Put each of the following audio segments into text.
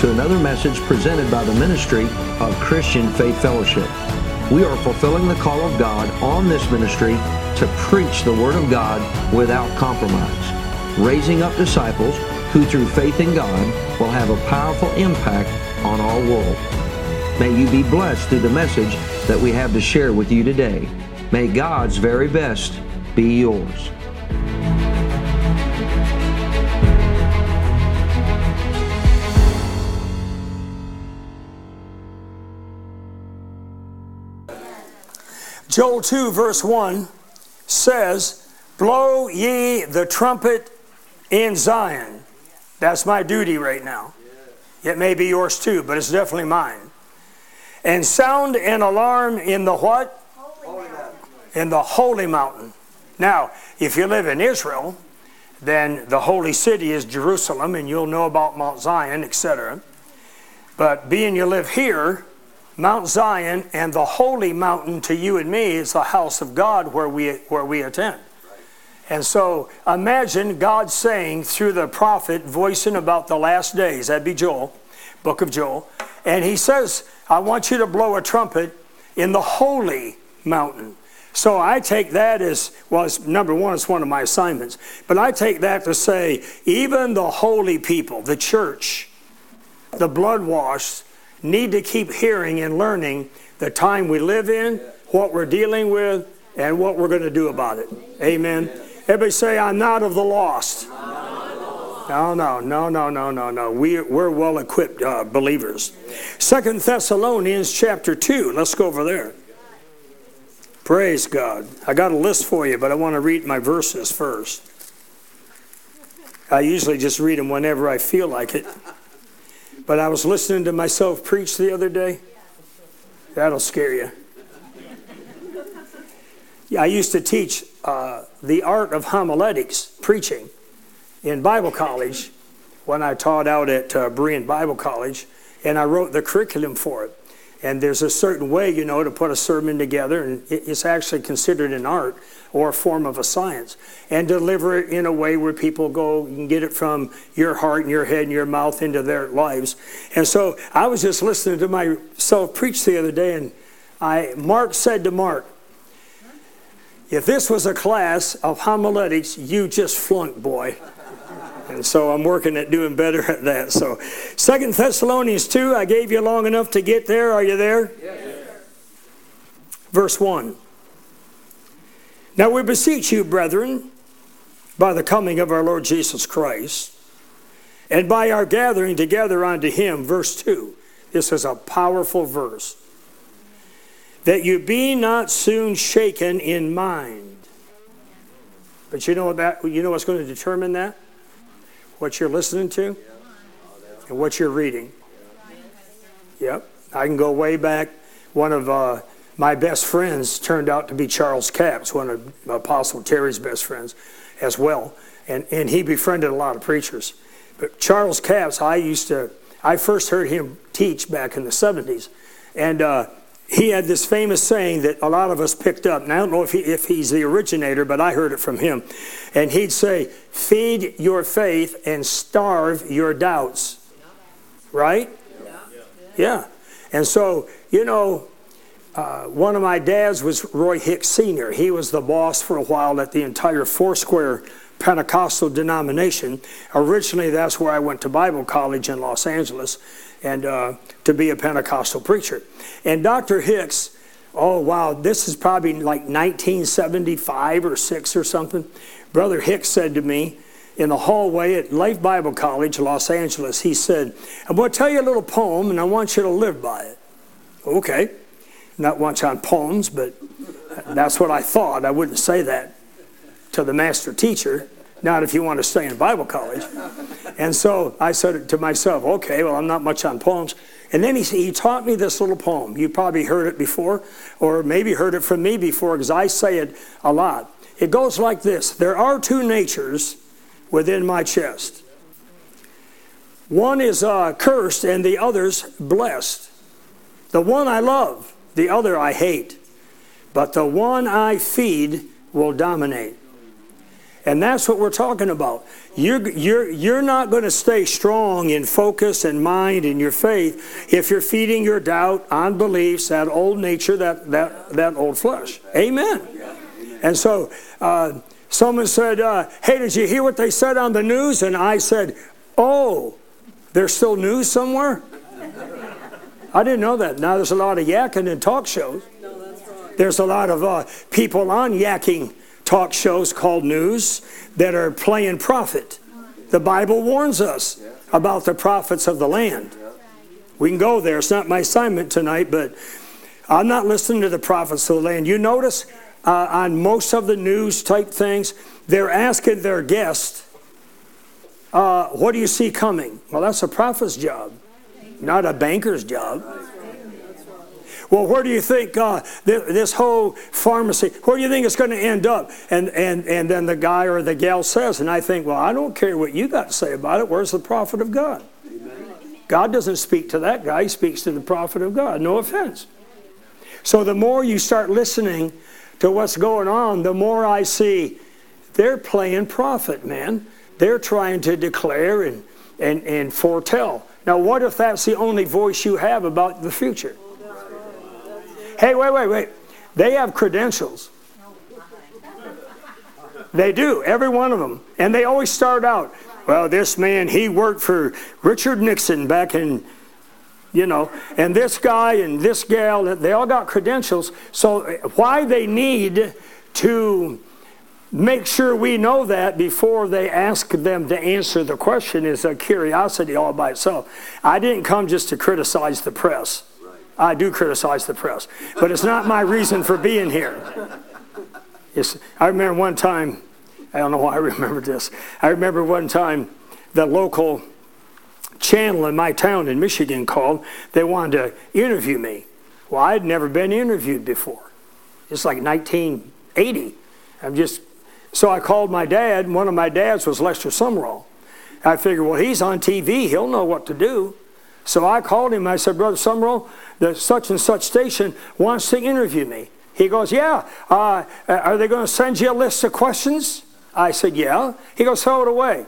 to another message presented by the ministry of Christian Faith Fellowship. We are fulfilling the call of God on this ministry to preach the Word of God without compromise, raising up disciples who through faith in God will have a powerful impact on our world. May you be blessed through the message that we have to share with you today. May God's very best be yours. Joel 2, verse 1 says, Blow ye the trumpet in Zion. That's my duty right now. It may be yours too, but it's definitely mine. And sound an alarm in the what? In the holy mountain. Now, if you live in Israel, then the holy city is Jerusalem, and you'll know about Mount Zion, etc. But being you live here, Mount Zion and the holy mountain to you and me is the house of God where we, where we attend. And so imagine God saying through the prophet, voicing about the last days, that'd be Joel, book of Joel, and he says, I want you to blow a trumpet in the holy mountain. So I take that as, well, number one, it's one of my assignments, but I take that to say, even the holy people, the church, the blood washed, need to keep hearing and learning the time we live in, what we're dealing with, and what we're going to do about it. Amen. Everybody say, I'm not of the lost. No, no, no, no, no, no, no. We, we're well equipped uh, believers. Second Thessalonians chapter 2. Let's go over there. Praise God. I got a list for you, but I want to read my verses first. I usually just read them whenever I feel like it. But I was listening to myself preach the other day. That'll scare you. Yeah, I used to teach uh, the art of homiletics, preaching, in Bible college when I taught out at uh, Berean Bible College, and I wrote the curriculum for it. And there's a certain way, you know, to put a sermon together, and it's actually considered an art or a form of a science, and deliver it in a way where people go and get it from your heart and your head and your mouth into their lives. And so I was just listening to myself preach the other day, and I Mark said to Mark, if this was a class of homiletics, you just flunked, boy. And so I'm working at doing better at that. So, Second Thessalonians 2, I gave you long enough to get there. Are you there? Yes. Verse 1. Now we beseech you, brethren, by the coming of our Lord Jesus Christ, and by our gathering together unto him, verse 2. This is a powerful verse. That you be not soon shaken in mind. But you know that you know what's going to determine that? what you're listening to and what you're reading. Yep. I can go way back. One of uh, my best friends turned out to be Charles Capps, one of Apostle Terry's best friends as well. And, and he befriended a lot of preachers. But Charles Capps, I used to, I first heard him teach back in the 70s. And uh, he had this famous saying that a lot of us picked up. And I don't know if, he, if he's the originator, but I heard it from him. And he'd say, Feed your faith and starve your doubts. Right? Yeah. And so, you know, uh, one of my dads was Roy Hicks Sr. He was the boss for a while at the entire Foursquare Pentecostal denomination. Originally, that's where I went to Bible college in Los Angeles and uh, to be a Pentecostal preacher. And Dr. Hicks, oh wow, this is probably like 1975 or 6 or something. Brother Hicks said to me in the hallway at Life Bible College, Los Angeles, he said, I'm going to tell you a little poem and I want you to live by it. Okay. Not much on poems, but that's what I thought. I wouldn't say that to the master teacher. Not if you want to stay in Bible college. And so I said to myself, okay, well, I'm not much on poems. And then he, he taught me this little poem. You probably heard it before, or maybe heard it from me before, because I say it a lot. It goes like this There are two natures within my chest. One is uh, cursed, and the other's blessed. The one I love, the other I hate. But the one I feed will dominate. And that's what we're talking about. You're, you're, you're not going to stay strong in focus and mind and your faith if you're feeding your doubt, on beliefs, that old nature, that, that, that old flesh. Amen. And so uh, someone said, uh, Hey, did you hear what they said on the news? And I said, Oh, there's still news somewhere? I didn't know that. Now there's a lot of yakking in talk shows. There's a lot of uh, people on yakking talk shows called news that are playing prophet. The Bible warns us about the prophets of the land. We can go there. It's not my assignment tonight, but I'm not listening to the prophets of the land. You notice uh, on most of the news type things, they're asking their guest, uh, What do you see coming? Well, that's a prophet's job, not a banker's job. Well, where do you think uh, this whole pharmacy, where do you think it's going to end up? And, and, and then the guy or the gal says, and I think, well, I don't care what you got to say about it. Where's the prophet of God? God doesn't speak to that guy, he speaks to the prophet of God. No offense. So the more you start listening to what's going on, the more I see they're playing prophet, man. They're trying to declare and, and, and foretell. Now, what if that's the only voice you have about the future? Hey, wait, wait, wait. They have credentials. They do, every one of them. And they always start out, well, this man, he worked for Richard Nixon back in, you know, and this guy and this gal, they all got credentials. So why they need to make sure we know that before they ask them to answer the question is a curiosity all by itself. I didn't come just to criticize the press. I do criticize the press, but it's not my reason for being here. It's, I remember one time, I don't know why I remember this. I remember one time the local channel in my town in Michigan called. They wanted to interview me. Well, I'd never been interviewed before. It's like 1980. I'm just so I called my dad. One of my dads was Lester Sumrall. I figured, well, he's on TV. He'll know what to do. So I called him. I said, Brother Sumrall, the such and such station wants to interview me. He goes, Yeah. Uh, are they going to send you a list of questions? I said, Yeah. He goes, Throw it away.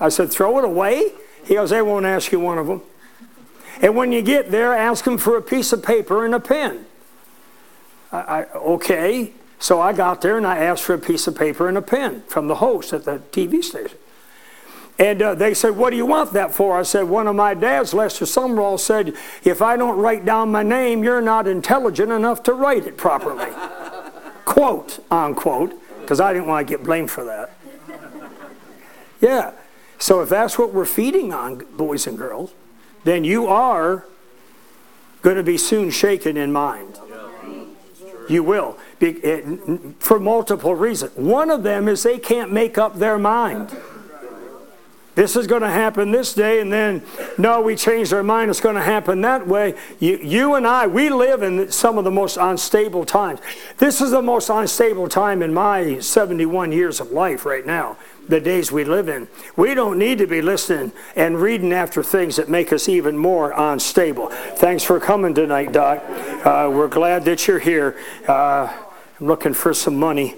I said, Throw it away? He goes, They won't ask you one of them. And when you get there, ask them for a piece of paper and a pen. I, I, okay. So I got there and I asked for a piece of paper and a pen from the host at the TV station. And uh, they said, What do you want that for? I said, One of my dads, Lester Sumrall, said, If I don't write down my name, you're not intelligent enough to write it properly. Quote, unquote, because I didn't want to get blamed for that. Yeah. So if that's what we're feeding on, boys and girls, then you are going to be soon shaken in mind. You will. For multiple reasons. One of them is they can't make up their mind. This is going to happen this day, and then, no, we changed our mind, it's going to happen that way. You, you and I, we live in some of the most unstable times. This is the most unstable time in my 71 years of life right now, the days we live in. We don't need to be listening and reading after things that make us even more unstable. Thanks for coming tonight, Doc. Uh, we're glad that you're here. Uh, I'm looking for some money.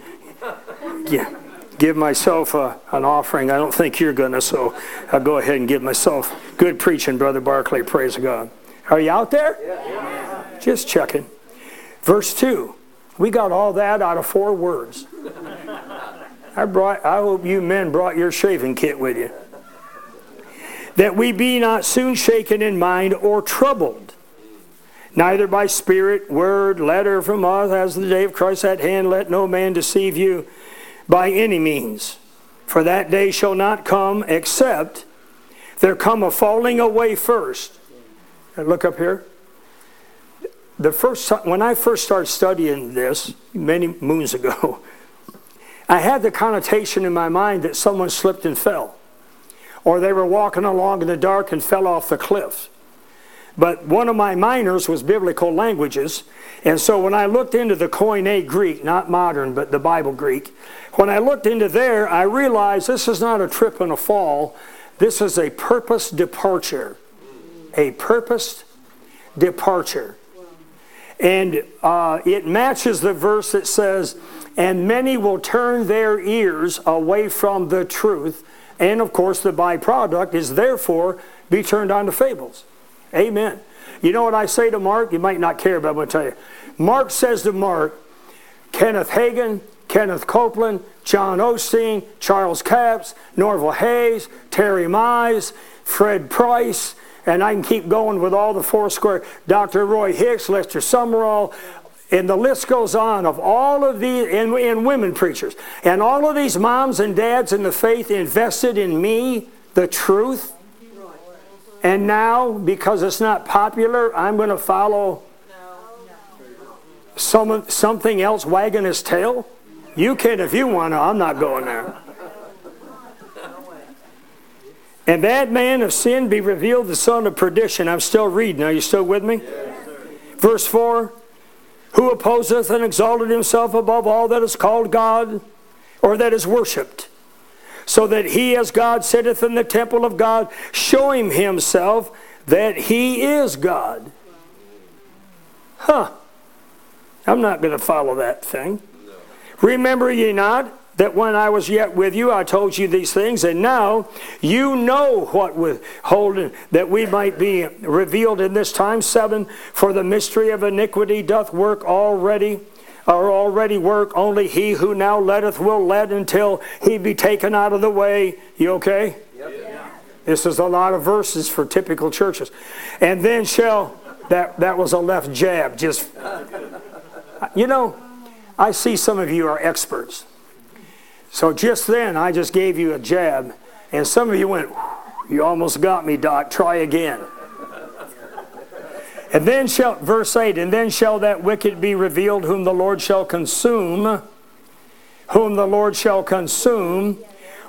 Yeah give myself a, an offering. I don't think you're going to, so I'll go ahead and give myself. Good preaching, Brother Barclay. Praise God. Are you out there? Yeah. Just checking. Verse 2. We got all that out of four words. I, brought, I hope you men brought your shaving kit with you. That we be not soon shaken in mind or troubled, neither by spirit, word, letter from us, as the day of Christ at hand, let no man deceive you by any means. For that day shall not come except there come a falling away first. Look up here. The first when I first started studying this many moons ago, I had the connotation in my mind that someone slipped and fell, or they were walking along in the dark and fell off the cliff. But one of my minors was biblical languages, and so when I looked into the Koine Greek, not modern, but the Bible Greek, when I looked into there, I realized this is not a trip and a fall. This is a purpose departure. A purposed departure. And uh, it matches the verse that says, And many will turn their ears away from the truth. And of course, the byproduct is therefore be turned on to fables. Amen. You know what I say to Mark? You might not care, but I'm going to tell you. Mark says to Mark, Kenneth Hagin, Kenneth Copeland, John Osteen, Charles Capps, Norval Hayes, Terry Mize, Fred Price, and I can keep going with all the four square, Dr. Roy Hicks, Lester Sumrall, and the list goes on of all of these, and, and women preachers. And all of these moms and dads in the faith invested in me, the truth. And now, because it's not popular, I'm going to follow some, something else wagging his tail? You can if you want to. I'm not going there. And that man of sin be revealed the son of perdition. I'm still reading. Are you still with me? Verse 4 Who opposeth and exalted himself above all that is called God or that is worshipped, so that he as God sitteth in the temple of God, showing himself that he is God. Huh. I'm not going to follow that thing. Remember ye not that when I was yet with you, I told you these things, and now you know what withholding that we might be revealed in this time. Seven, for the mystery of iniquity doth work already, or already work. Only he who now letteth will let until he be taken out of the way. You okay? Yep. This is a lot of verses for typical churches. And then shall that that was a left jab. Just you know, I see some of you are experts. So just then, I just gave you a jab, and some of you went, You almost got me, Doc. Try again. And then shall, verse 8, and then shall that wicked be revealed, whom the Lord shall consume, whom the Lord shall consume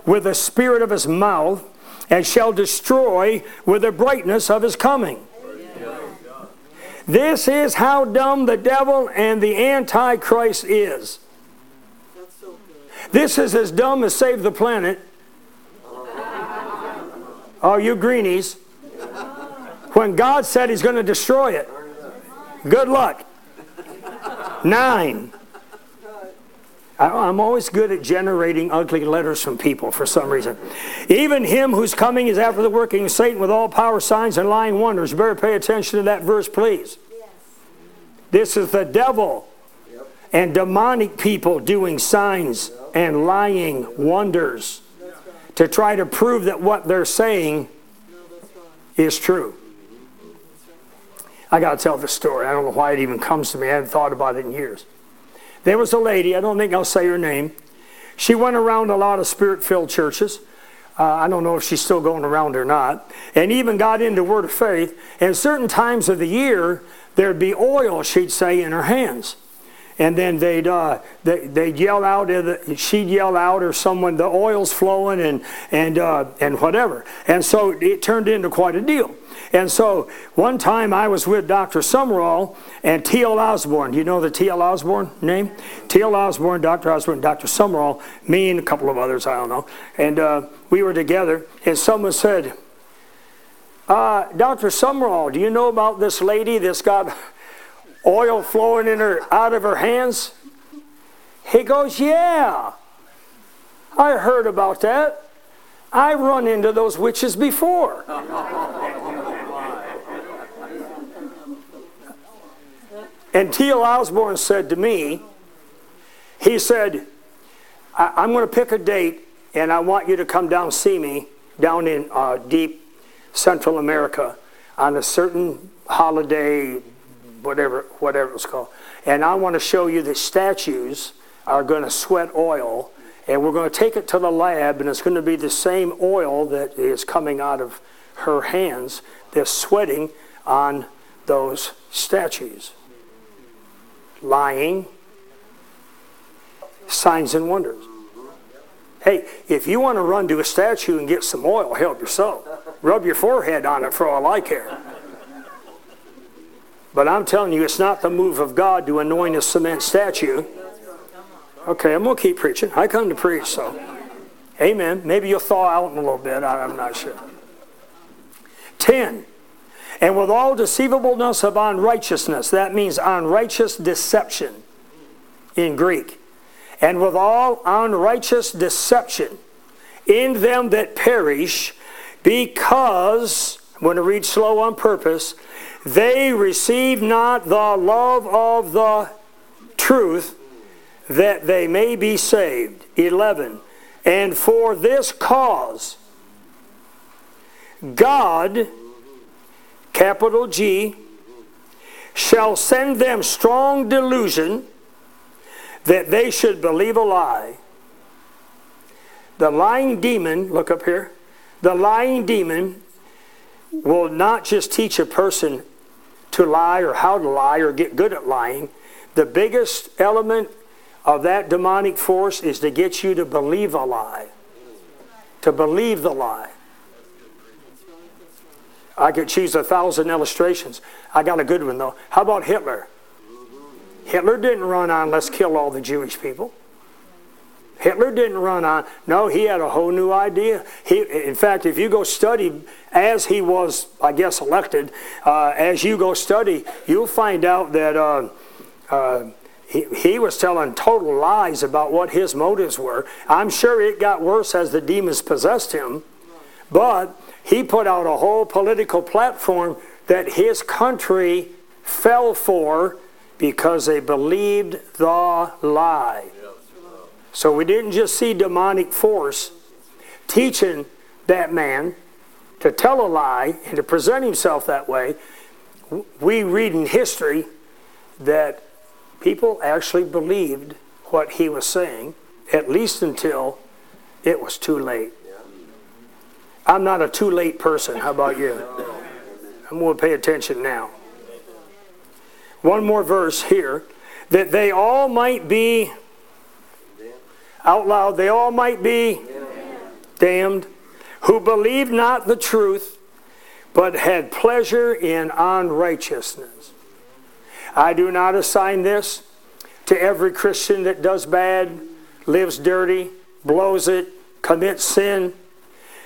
with the spirit of his mouth, and shall destroy with the brightness of his coming. This is how dumb the devil and the Antichrist is. This is as dumb as Save the Planet. Oh, you greenies. When God said He's going to destroy it. Good luck. Nine. I'm always good at generating ugly letters from people for some reason. Even him whose coming is after the working of Satan with all power, signs, and lying wonders. You better pay attention to that verse, please. Yes. This is the devil and demonic people doing signs and lying wonders to try to prove that what they're saying is true. I got to tell this story. I don't know why it even comes to me. I hadn't thought about it in years. There was a lady, I don't think I'll say her name. She went around a lot of spirit filled churches. Uh, I don't know if she's still going around or not. And even got into Word of Faith. And certain times of the year, there'd be oil, she'd say, in her hands and then they'd uh, they, they'd yell out, she'd yell out, or someone, the oil's flowing, and and uh, and whatever. And so it turned into quite a deal. And so one time I was with Dr. Sumrall and T.L. Osborn. Do you know the T.L. Osborn name? T.L. Osborn, Dr. Osborn, Dr. Sumrall, me and a couple of others, I don't know. And uh, we were together, and someone said, uh, Dr. Sumrall, do you know about this lady that's got oil flowing in her out of her hands? He goes, Yeah. I heard about that. I've run into those witches before. and T.L. Osborn said to me, he said, I'm going to pick a date and I want you to come down see me down in uh, deep Central America on a certain holiday, whatever, whatever it was called. And I want to show you that statues are going to sweat oil, and we're going to take it to the lab, and it's going to be the same oil that is coming out of her hands that's sweating on those statues. Lying, signs and wonders. Hey, if you want to run to a statue and get some oil, help yourself. Rub your forehead on it for all I care. But I'm telling you, it's not the move of God to anoint a cement statue. Okay, I'm going to keep preaching. I come to preach, so. Amen. Maybe you'll thaw out in a little bit. I'm not sure. 10. And with all deceivableness of unrighteousness, that means unrighteous deception in Greek. And with all unrighteous deception in them that perish, because, I'm going to read slow on purpose, they receive not the love of the truth that they may be saved. 11. And for this cause, God, capital G, shall send them strong delusion that they should believe a lie. The lying demon, look up here, the lying demon will not just teach a person to lie or how to lie or get good at lying. The biggest element of that demonic force is to get you to believe a lie, to believe the lie. I could choose a thousand illustrations. I got a good one though. How about Hitler? Hitler didn't run on, let's kill all the Jewish people. Hitler didn't run on. No, he had a whole new idea. He, in fact, if you go study as he was, I guess, elected, uh, as you go study, you'll find out that uh, uh, he, he was telling total lies about what his motives were. I'm sure it got worse as the demons possessed him, but he put out a whole political platform that his country fell for because they believed the lie. So we didn't just see demonic force teaching that man to tell a lie and to present himself that way. We read in history that people actually believed what he was saying, at least until it was too late. I'm not a too late person. How about you? I'm going to pay attention now. One more verse here that they all might be out loud, they all might be damned, who believed not the truth, but had pleasure in unrighteousness. I do not assign this to every Christian that does bad, lives dirty, blows it, commits sin.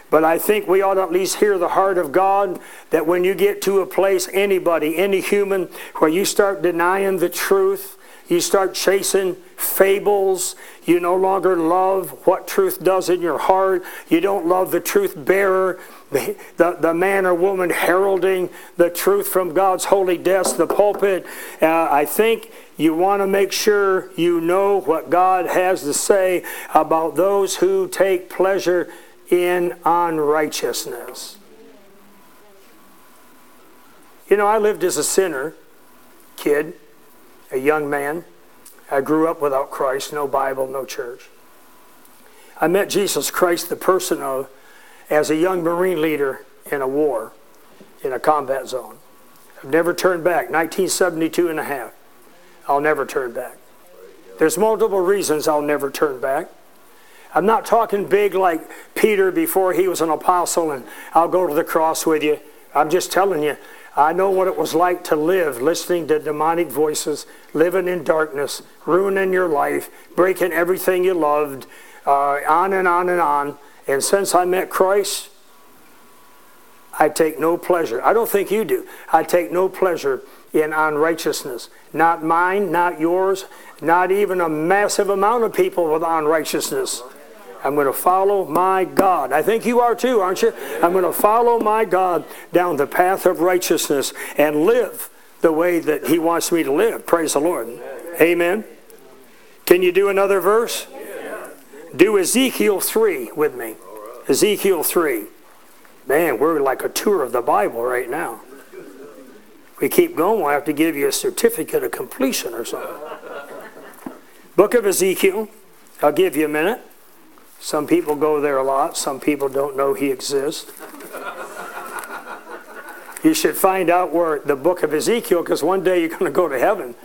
But I think we ought to at least hear the heart of God that when you get to a place, anybody, any human, where you start denying the truth, you start chasing fables. You no longer love what truth does in your heart. You don't love the truth bearer, the, the, the man or woman heralding the truth from God's holy desk, the pulpit. Uh, I think you want to make sure you know what God has to say about those who take pleasure in unrighteousness. You know, I lived as a sinner, kid a young man. I grew up without Christ, no Bible, no church. I met Jesus Christ, the person of, as a young Marine leader in a war, in a combat zone. I've never turned back. 1972 and a half. I'll never turn back. There's multiple reasons I'll never turn back. I'm not talking big like Peter before he was an apostle and I'll go to the cross with you. I'm just telling you, I know what it was like to live listening to demonic voices, living in darkness, ruining your life, breaking everything you loved, uh, on and on and on. And since I met Christ, I take no pleasure. I don't think you do. I take no pleasure in unrighteousness. Not mine, not yours, not even a massive amount of people with unrighteousness. I'm going to follow my God. I think you are too, aren't you? I'm going to follow my God down the path of righteousness and live the way that He wants me to live. Praise the Lord. Amen. Can you do another verse? Do Ezekiel 3 with me. Ezekiel 3. Man, we're like a tour of the Bible right now. We keep going, we'll have to give you a certificate of completion or something. Book of Ezekiel. I'll give you a minute. Some people go there a lot, some people don't know he exists. you should find out where the book of Ezekiel, because one day you're going to go to heaven.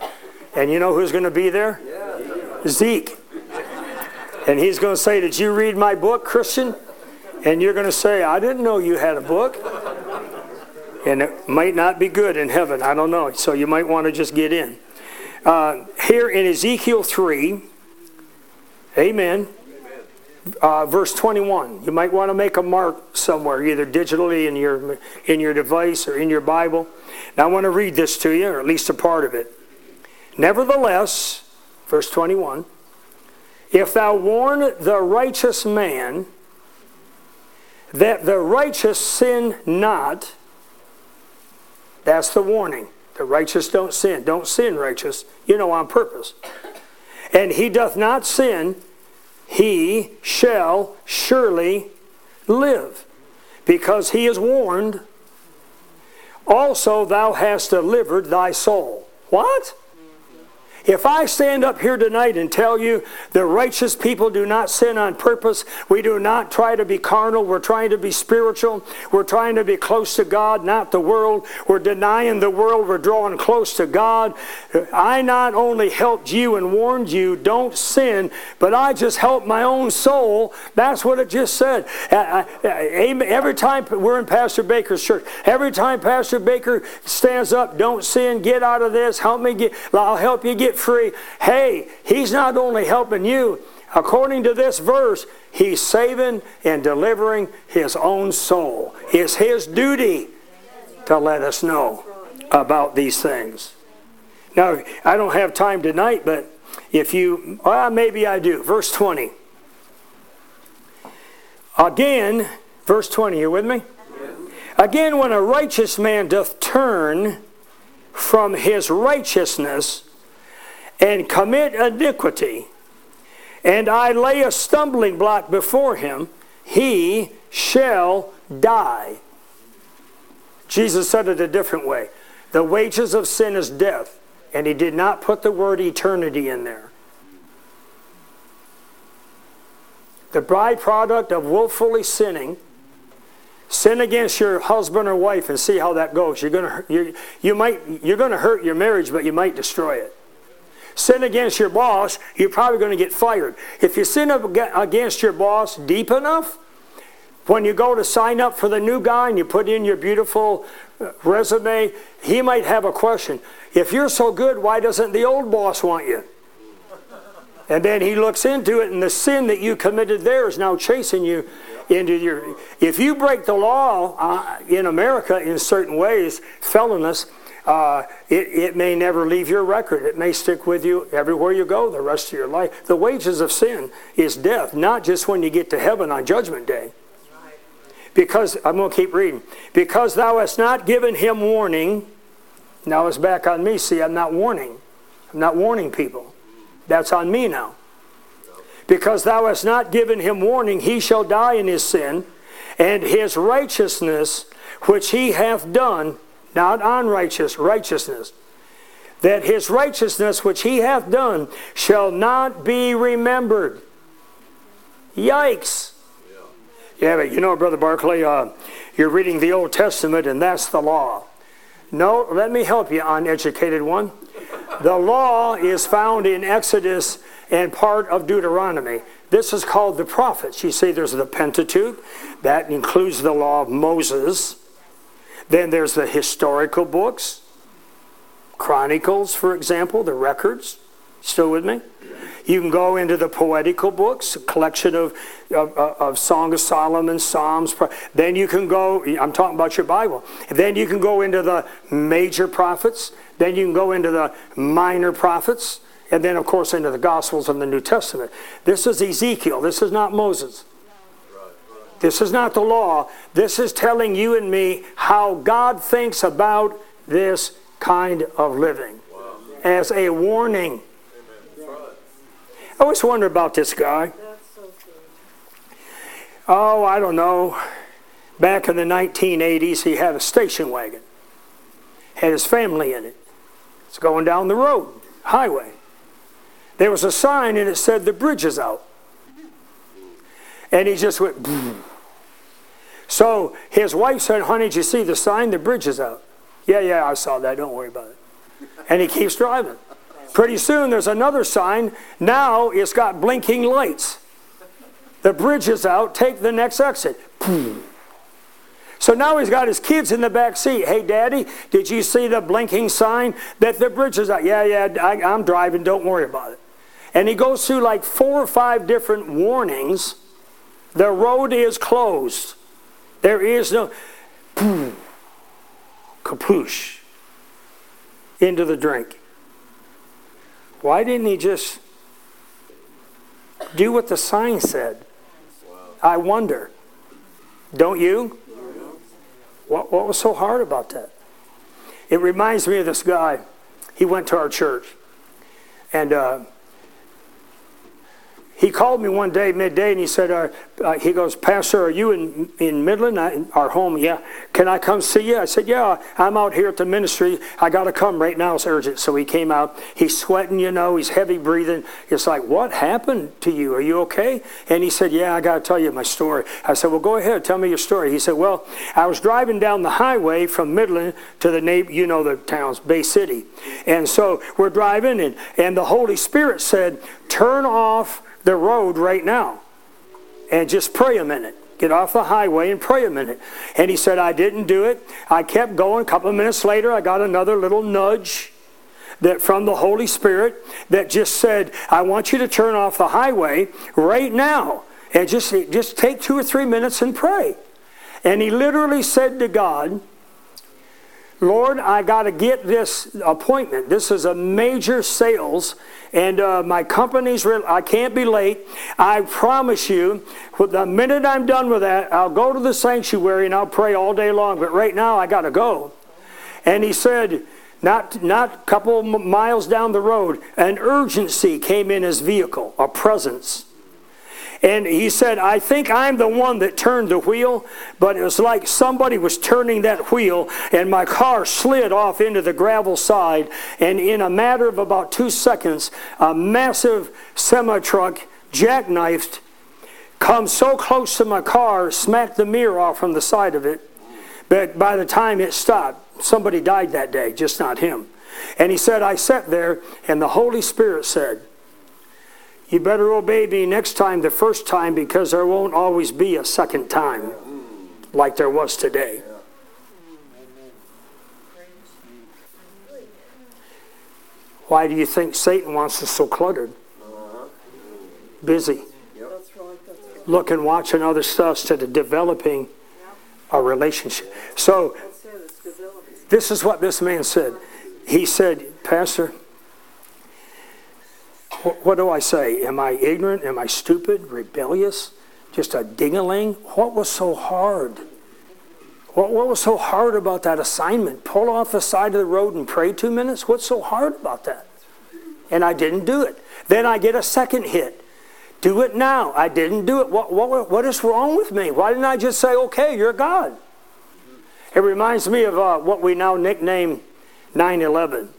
And you know who's going to be there? Zeke. And he's going to say, Did you read my book, Christian? And you're going to say, I didn't know you had a book. And it might not be good in heaven. I don't know. So you might want to just get in. Uh, here in Ezekiel 3, amen. Uh, verse 21. You might want to make a mark somewhere, either digitally in your, in your device or in your Bible. Now I want to read this to you, or at least a part of it. Nevertheless, verse 21, if thou warn the righteous man that the righteous sin not, that's the warning. The righteous don't sin. Don't sin, righteous. You know, on purpose. And he doth not sin, he shall surely live, because he is warned. Also, thou hast delivered thy soul. What? If I stand up here tonight and tell you the righteous people do not sin on purpose, we do not try to be carnal, we're trying to be spiritual, we're trying to be close to God, not the world, we're denying the world, we're drawing close to God. I not only helped you and warned you, don't sin, but I just helped my own soul. That's what it just said. Uh, uh, uh, every time we're in Pastor Baker's church, every time Pastor Baker stands up, don't sin, get out of this, help me get, I'll help you get free. Hey, he's not only helping you, according to this verse, he's saving and delivering his own soul. It's his duty to let us know about these things. Now, I don't have time tonight, but if you, well, maybe I do. Verse 20. Again, verse 20, you with me? Again, when a righteous man doth turn from his righteousness and commit iniquity, and I lay a stumbling block before him, he shall die. Jesus said it a different way. The wages of sin is death, and he did not put the word eternity in there. The byproduct of willfully sinning, sin against your husband or wife and see how that goes. You're gonna you, you might you're gonna hurt your marriage, but you might destroy it sin against your boss, you're probably going to get fired. If you sin against your boss deep enough, when you go to sign up for the new guy and you put in your beautiful uh, resume, he might have a question. If you're so good, why doesn't the old boss want you? And then he looks into it, and the sin that you committed there is now chasing you into your. If you break the law uh, in America in certain ways, felonious, uh, it, it may never leave your record. It may stick with you everywhere you go the rest of your life. The wages of sin is death, not just when you get to heaven on Judgment Day. Because, I'm going to keep reading. Because thou hast not given him warning. Now it's back on me. See, I'm not warning. I'm not warning people. That's on me now. Because thou hast not given him warning, he shall die in his sin, and his righteousness which he hath done not unrighteous, righteousness. That his righteousness which he hath done shall not be remembered. Yikes. Yeah, but you know, Brother Barclay, uh, you're reading the Old Testament and that's the law. No, let me help you, uneducated one. The law is found in Exodus and part of Deuteronomy. This is called the prophets. You see, there's the Pentateuch, that includes the law of Moses. Then there's the historical books, Chronicles, for example, the records. Still with me? You can go into the poetical books, a collection of, of, of Song of Solomon, Psalms. Then you can go, I'm talking about your Bible. Then you can go into the major prophets. Then you can go into the minor prophets. And then, of course, into the Gospels and the New Testament. This is Ezekiel. This is not Moses. This is not the law. This is telling you and me how God thinks about this kind of living as a warning. I always wonder about this guy. Oh, I don't know. Back in the 1980s, he had a station wagon, had his family in it. It's going down the road, highway. There was a sign and it said, The bridge is out. And he just went, Boom. So his wife said, Honey, did you see the sign? The bridge is out. Yeah, yeah, I saw that. Don't worry about it. And he keeps driving. Pretty soon there's another sign. Now it's got blinking lights. The bridge is out. Take the next exit. So now he's got his kids in the back seat. Hey, Daddy, did you see the blinking sign that the bridge is out? Yeah, yeah, I, I'm driving. Don't worry about it. And he goes through like four or five different warnings The road is closed. There is no boom, kapoosh into the drink. Why didn't he just do what the sign said? I wonder. Don't you? What, what was so hard about that? It reminds me of this guy. He went to our church. And uh, he called me one day, midday, and he said, uh, uh, he goes, Pastor, are you in, in Midland, I, our home? Yeah. Can I come see you? I said, yeah, I'm out here at the ministry. I got to come right now. It's urgent. So he came out. He's sweating, you know. He's heavy breathing. It's like, what happened to you? Are you okay? And he said, yeah, I got to tell you my story. I said, well, go ahead. Tell me your story. He said, well, I was driving down the highway from Midland to the, neighbor, you know, the town's Bay City. And so we're driving, and, and the Holy Spirit said, turn off the road right now and just pray a minute. Get off the highway and pray a minute. And he said, I didn't do it. I kept going. A couple of minutes later, I got another little nudge that from the Holy Spirit that just said, I want you to turn off the highway right now and just, just take two or three minutes and pray. And he literally said to God, Lord, I got to get this appointment. This is a major sales, and uh, my company's, real, I can't be late. I promise you, the minute I'm done with that, I'll go to the sanctuary and I'll pray all day long. But right now, I got to go. And he said, not, not a couple miles down the road, an urgency came in his vehicle, a presence. And he said, I think I'm the one that turned the wheel, but it was like somebody was turning that wheel, and my car slid off into the gravel side. And in a matter of about two seconds, a massive semi truck, jackknifed, come so close to my car, smacked the mirror off from the side of it. But by the time it stopped, somebody died that day, just not him. And he said, I sat there, and the Holy Spirit said, you better obey me next time the first time because there won't always be a second time like there was today. Why do you think Satan wants us so cluttered? Busy. Looking, watching other stuff instead of developing a relationship. So, this is what this man said. He said, Pastor, what do I say? Am I ignorant? Am I stupid? Rebellious? Just a dingaling? What was so hard? What, what was so hard about that assignment? Pull off the side of the road and pray two minutes? What's so hard about that? And I didn't do it. Then I get a second hit. Do it now. I didn't do it. What, what, what is wrong with me? Why didn't I just say, okay, you're God? It reminds me of uh, what we now nickname 9 11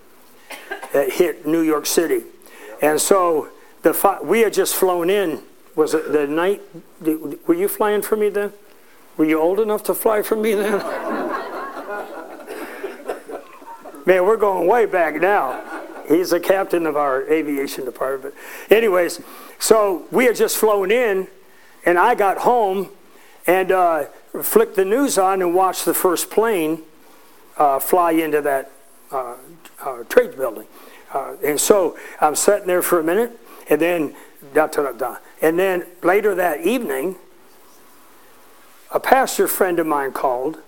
that hit New York City. And so the we had just flown in. Was it the night? Were you flying for me then? Were you old enough to fly for me then? Man, we're going way back now. He's the captain of our aviation department. Anyways, so we had just flown in, and I got home and uh, flicked the news on and watched the first plane uh, fly into that uh, uh trade building. Uh, and so I'm sitting there for a minute, and then da, da, da, and then later that evening, a pastor friend of mine called,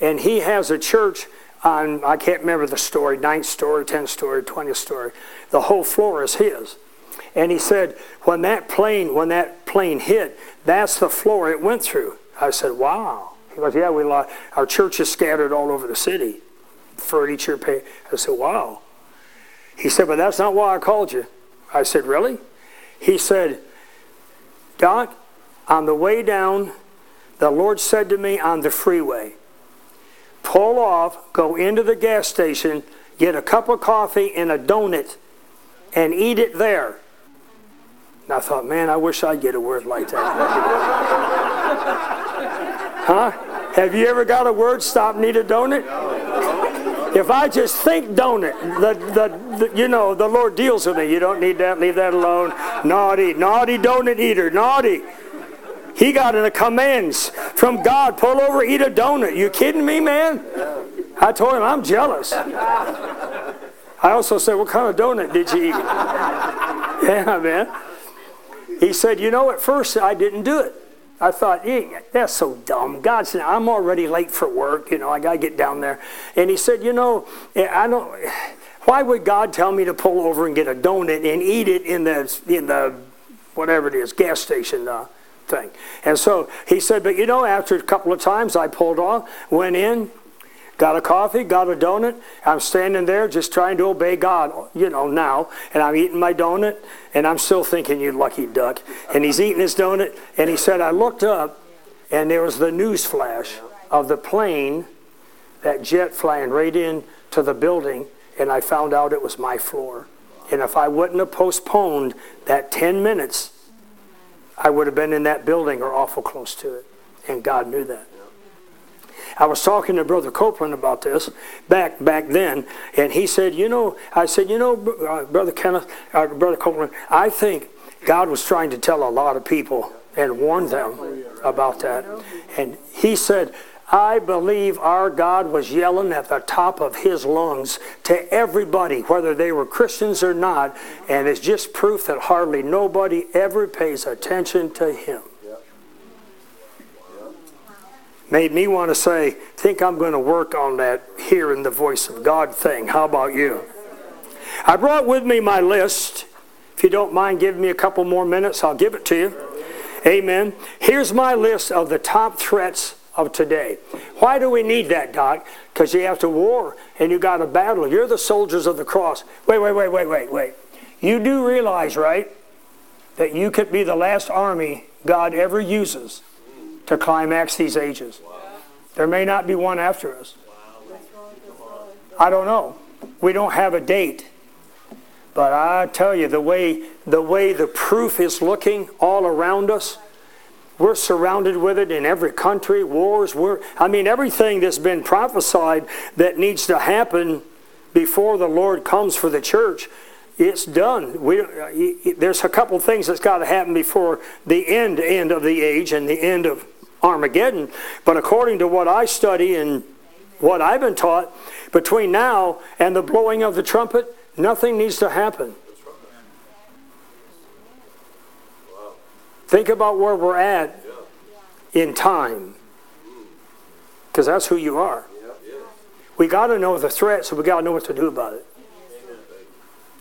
and he has a church on I can't remember the story, ninth story, tenth story, twentieth story. The whole floor is his. And he said, when that plane, when that plane hit, that's the floor it went through. I said, wow. He goes, yeah, we lost, our church is scattered all over the city. Furniture, pay. I said, wow. He said, But that's not why I called you. I said, Really? He said, Doc, on the way down, the Lord said to me on the freeway, pull off, go into the gas station, get a cup of coffee and a donut, and eat it there. And I thought, man, I wish I'd get a word like that. huh? Have you ever got a word, stop, need a donut? If I just think, don't it? The, the, the, you know, the Lord deals with me. You don't need that. Leave that alone. Naughty, naughty donut eater, naughty. He got in the commands from God. Pull over, eat a donut. You kidding me, man? I told him I'm jealous. I also said, "What kind of donut did you eat?" yeah, man. he said, You know, at first I didn't do it. I thought, that's so dumb. God said, I'm already late for work. You know, I got to get down there. And he said, You know, I don't. Why would God tell me to pull over and get a donut and eat it in the in the whatever it is gas station uh, thing? And so he said, but you know, after a couple of times, I pulled off, went in, got a coffee, got a donut. I'm standing there just trying to obey God, you know, now. And I'm eating my donut, and I'm still thinking, you lucky duck. And he's eating his donut, and he said, I looked up, and there was the news flash of the plane, that jet flying right into the building, and I found out it was my floor. And if I wouldn't have postponed that 10 minutes, I would have been in that building or awful close to it. And God knew that. I was talking to Brother Copeland about this back back then, and he said, "You know," I said, "You know, uh, Brother Kenneth, uh, Brother Copeland, I think God was trying to tell a lot of people and warn them about that." And he said, I believe our God was yelling at the top of his lungs to everybody, whether they were Christians or not, and it's just proof that hardly nobody ever pays attention to him made me want to say, think I'm going to work on that hearing the voice of God thing. How about you? I brought with me my list. If you don't mind giving me a couple more minutes, I'll give it to you. Amen. Here's my list of the top threats of today. Why do we need that, Doc? Because you have to war and you got a battle. You're the soldiers of the cross. Wait, wait, wait, wait, wait, wait. You do realize, right, that you could be the last army God ever uses to climax these ages. There may not be one after us. I don't know. We don't have a date. But I tell you, the way the way the proof is looking all around us, we're surrounded with it in every country, wars, we're, I mean everything that's been prophesied that needs to happen before the Lord comes for the church, it's done. We, there's a couple things that's got to happen before the end end of the age and the end of Armageddon. But according to what I study and what I've been taught, between now and the blowing of the trumpet, nothing needs to happen. Think about where we're at in time. Because that's who you are. We got to know the threat, so we got to know what to do about it.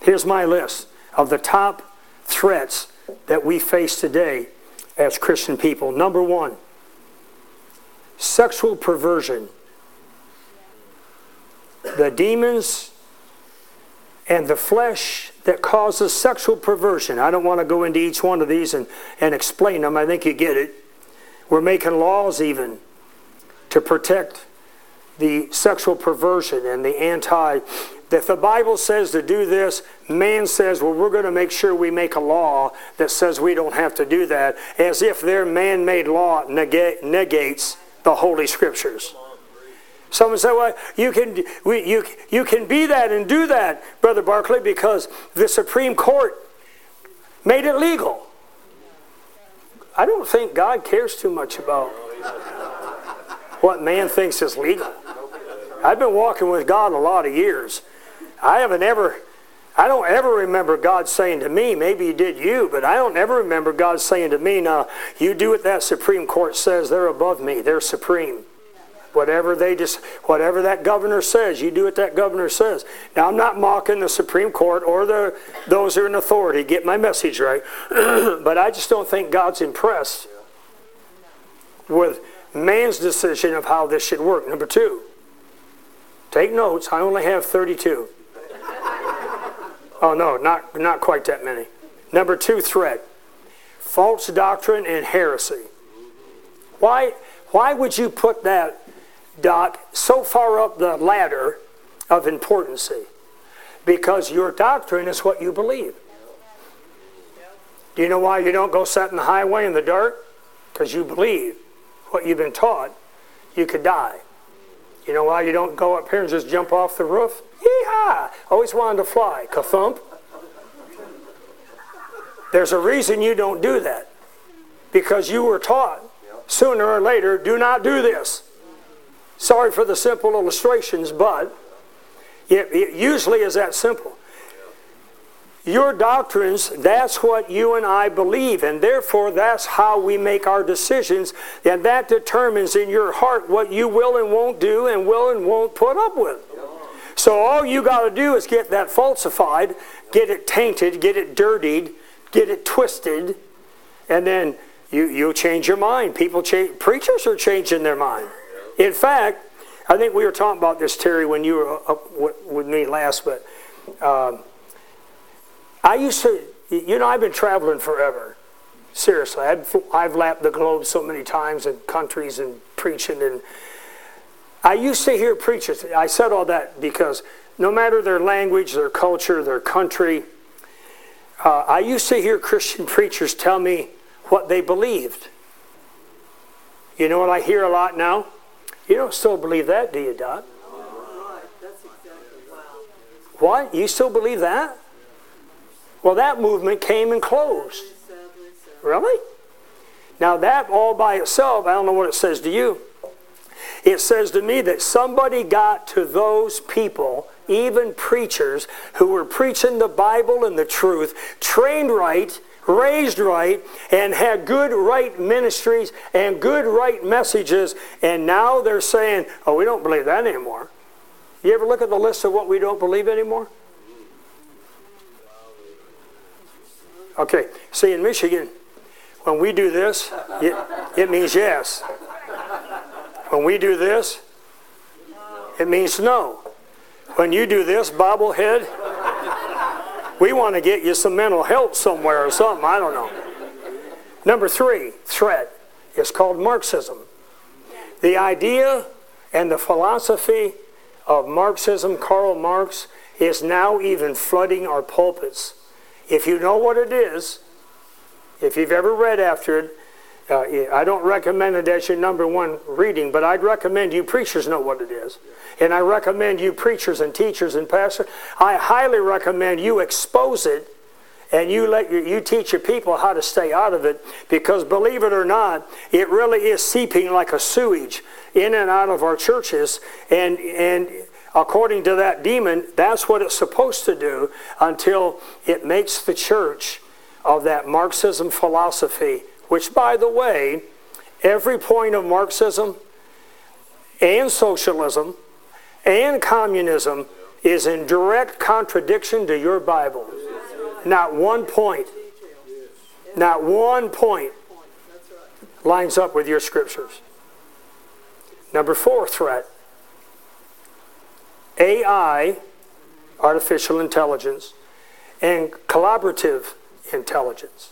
Here's my list of the top threats that we face today as Christian people. Number one, sexual perversion. The demons and the flesh that causes sexual perversion. I don't want to go into each one of these and, and explain them. I think you get it. We're making laws even to protect the sexual perversion and the anti. If the Bible says to do this, man says, well, we're going to make sure we make a law that says we don't have to do that, as if their man made law negates the Holy Scriptures. Someone said, well, you can, we, you, you can be that and do that, Brother Barclay, because the Supreme Court made it legal. I don't think God cares too much about what man thinks is legal. I've been walking with God a lot of years. I haven't ever, I don't ever remember God saying to me, maybe He did you, but I don't ever remember God saying to me, now, you do what that Supreme Court says, they're above me, they're supreme. Whatever they just, whatever that governor says, you do what that governor says. Now, I'm not mocking the Supreme Court or the those who are in authority. Get my message right, but I just don't think God's impressed with man's decision of how this should work. Number two, take notes. I only have 32. Oh no, not not quite that many. Number two threat: false doctrine and heresy. Why? Why would you put that Doc, so far up the ladder of importancy because your doctrine is what you believe. Do you know why you don't go set in the highway in the dark? Because you believe what you've been taught. You could die. You know why you don't go up here and just jump off the roof? Yeehaw! Oh, Always wanted to fly. Kathump. There's a reason you don't do that. Because you were taught sooner or later, do not do this. Sorry for the simple illustrations, but it, it usually is that simple. your doctrines, that's what you and I believe, and therefore that's how we make our decisions, and that determines in your heart what you will and won't do and will and won't put up with. So all you got to do is get that falsified, get it tainted, get it dirtied, get it twisted, and then you, you'll change your mind. People change, preachers are changing their mind. In fact, I think we were talking about this, Terry, when you were up with me last, but um, I used to, you know, I've been traveling forever. Seriously, I've, I've lapped the globe so many times in countries and preaching. And I used to hear preachers, I said all that because no matter their language, their culture, their country, uh, I used to hear Christian preachers tell me what they believed. You know what I hear a lot now? You don't still believe that, do you, Doc? What? You still believe that? Well, that movement came and closed. Really? Now, that all by itself, I don't know what it says to you. It says to me that somebody got to those people, even preachers, who were preaching the Bible and the truth, trained right, raised right, and had good right ministries and good right messages, and now they're saying, oh, we don't believe that anymore. You ever look at the list of what we don't believe anymore? Okay, see in Michigan, when we do this, it, it means yes. When we do this, it means no. When you do this, bobblehead, we want to get you some mental health somewhere or something. I don't know. Number three, threat. It's called Marxism. The idea and the philosophy of Marxism, Karl Marx, is now even flooding our pulpits. If you know what it is, if you've ever read after it, uh, I don't recommend it as your number one reading, but I'd recommend you preachers know what it is. And I recommend you preachers and teachers and pastors, I highly recommend you expose it and you let your, you teach your people how to stay out of it because believe it or not, it really is seeping like a sewage in and out of our churches and and according to that demon, that's what it's supposed to do until it makes the church of that Marxism philosophy, which, by the way, every point of Marxism and socialism and communism is in direct contradiction to your Bible. Not one point. Not one point lines up with your scriptures. Number four threat AI, artificial intelligence, and collaborative intelligence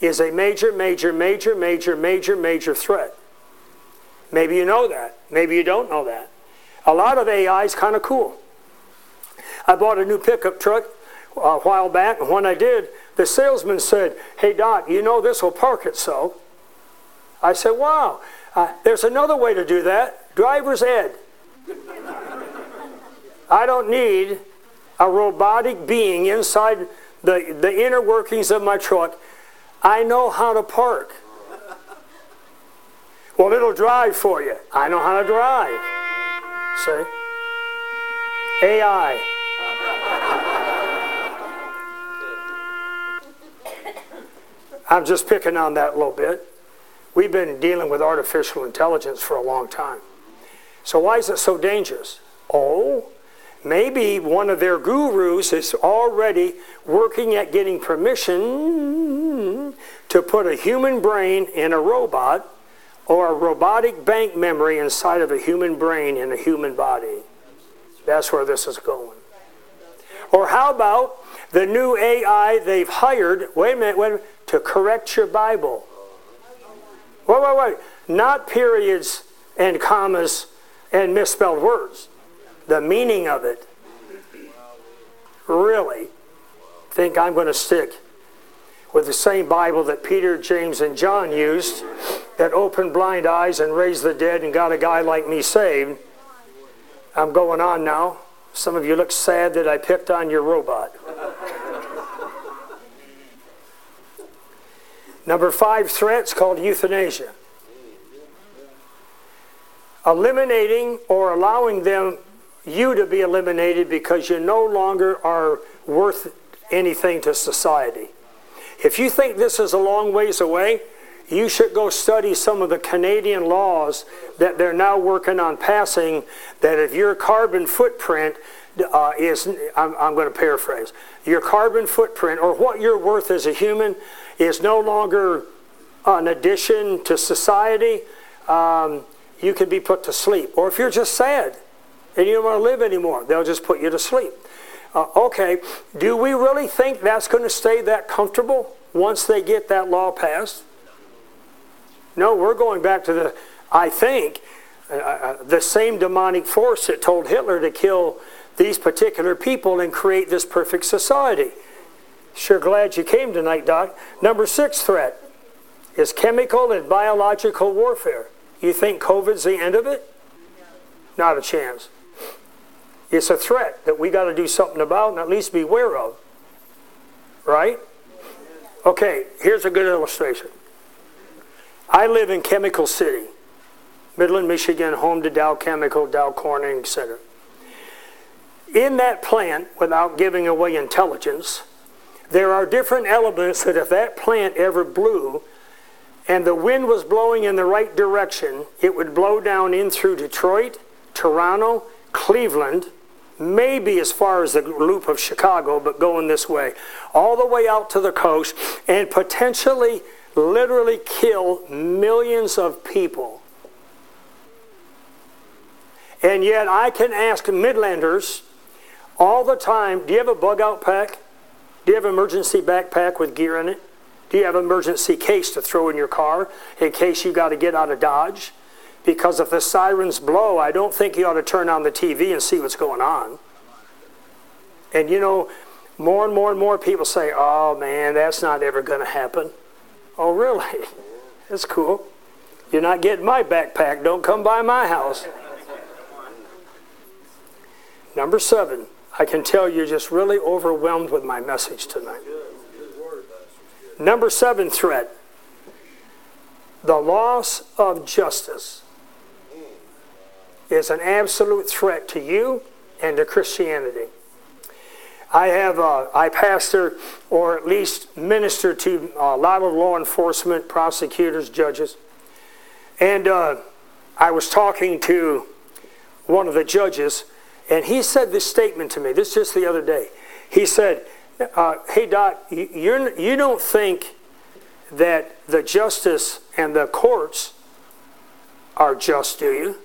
is a major, major, major, major, major, major threat. Maybe you know that. Maybe you don't know that. A lot of AI is kind of cool. I bought a new pickup truck a while back, and when I did, the salesman said, Hey, Doc, you know this will park itself. I said, Wow, uh, there's another way to do that. Driver's ed. I don't need a robotic being inside the, the inner workings of my truck. I know how to park. Well, it'll drive for you. I know how to drive. See? AI. I'm just picking on that a little bit. We've been dealing with artificial intelligence for a long time. So, why is it so dangerous? Oh, maybe one of their gurus is already working at getting permission to put a human brain in a robot or a robotic bank memory inside of a human brain in a human body. That's where this is going. Or how about the new AI they've hired, wait a minute, wait a minute, to correct your Bible? Wait, wait, wait. Not periods and commas and misspelled words the meaning of it, really think I'm going to stick with the same Bible that Peter, James, and John used that opened blind eyes and raised the dead and got a guy like me saved. I'm going on now. Some of you look sad that I picked on your robot. Number five threats called euthanasia. Eliminating or allowing them you to be eliminated because you no longer are worth anything to society. If you think this is a long ways away, you should go study some of the Canadian laws that they're now working on passing. That if your carbon footprint uh, is, I'm, I'm going to paraphrase, your carbon footprint or what you're worth as a human is no longer an addition to society, um, you could be put to sleep. Or if you're just sad and you don't want to live anymore, they'll just put you to sleep. Uh, okay, do we really think that's going to stay that comfortable once they get that law passed? No, we're going back to the, I think, uh, uh, the same demonic force that told Hitler to kill these particular people and create this perfect society. Sure glad you came tonight, Doc. Number six threat is chemical and biological warfare. You think COVID's the end of it? Not a chance. It's a threat that we got to do something about and at least be aware of. Right? Okay, here's a good illustration. I live in Chemical City, Midland, Michigan, home to Dow Chemical, Dow Corning, etc. In that plant, without giving away intelligence, there are different elements that if that plant ever blew and the wind was blowing in the right direction, it would blow down in through Detroit, Toronto, Cleveland, maybe as far as the loop of Chicago, but going this way, all the way out to the coast, and potentially literally kill millions of people. And yet I can ask Midlanders all the time, do you have a bug out pack? Do you have an emergency backpack with gear in it? Do you have an emergency case to throw in your car in case you got to get out of Dodge? Because if the sirens blow, I don't think you ought to turn on the TV and see what's going on. And you know, more and more and more people say, oh man, that's not ever going to happen. Oh, really? That's cool. You're not getting my backpack. Don't come by my house. Number seven, I can tell you're just really overwhelmed with my message tonight. Number seven threat the loss of justice is an absolute threat to you and to Christianity. I have uh, I pastor or at least minister to a lot of law enforcement, prosecutors, judges, and uh, I was talking to one of the judges, and he said this statement to me. This just the other day. He said, uh, "Hey Doc, you're, you don't think that the justice and the courts are just, do you?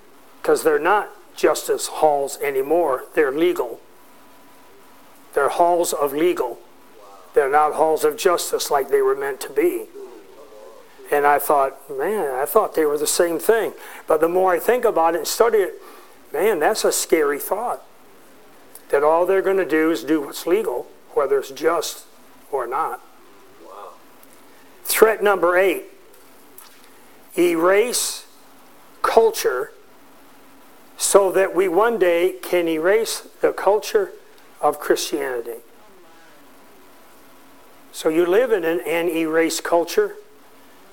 Because they're not justice halls anymore. They're legal." They're halls of legal. They're not halls of justice like they were meant to be. And I thought, man, I thought they were the same thing. But the more I think about it and study it, man, that's a scary thought. That all they're going to do is do what's legal, whether it's just or not. Wow. Threat number eight erase culture so that we one day can erase the culture of Christianity. So you live in an, an erase culture,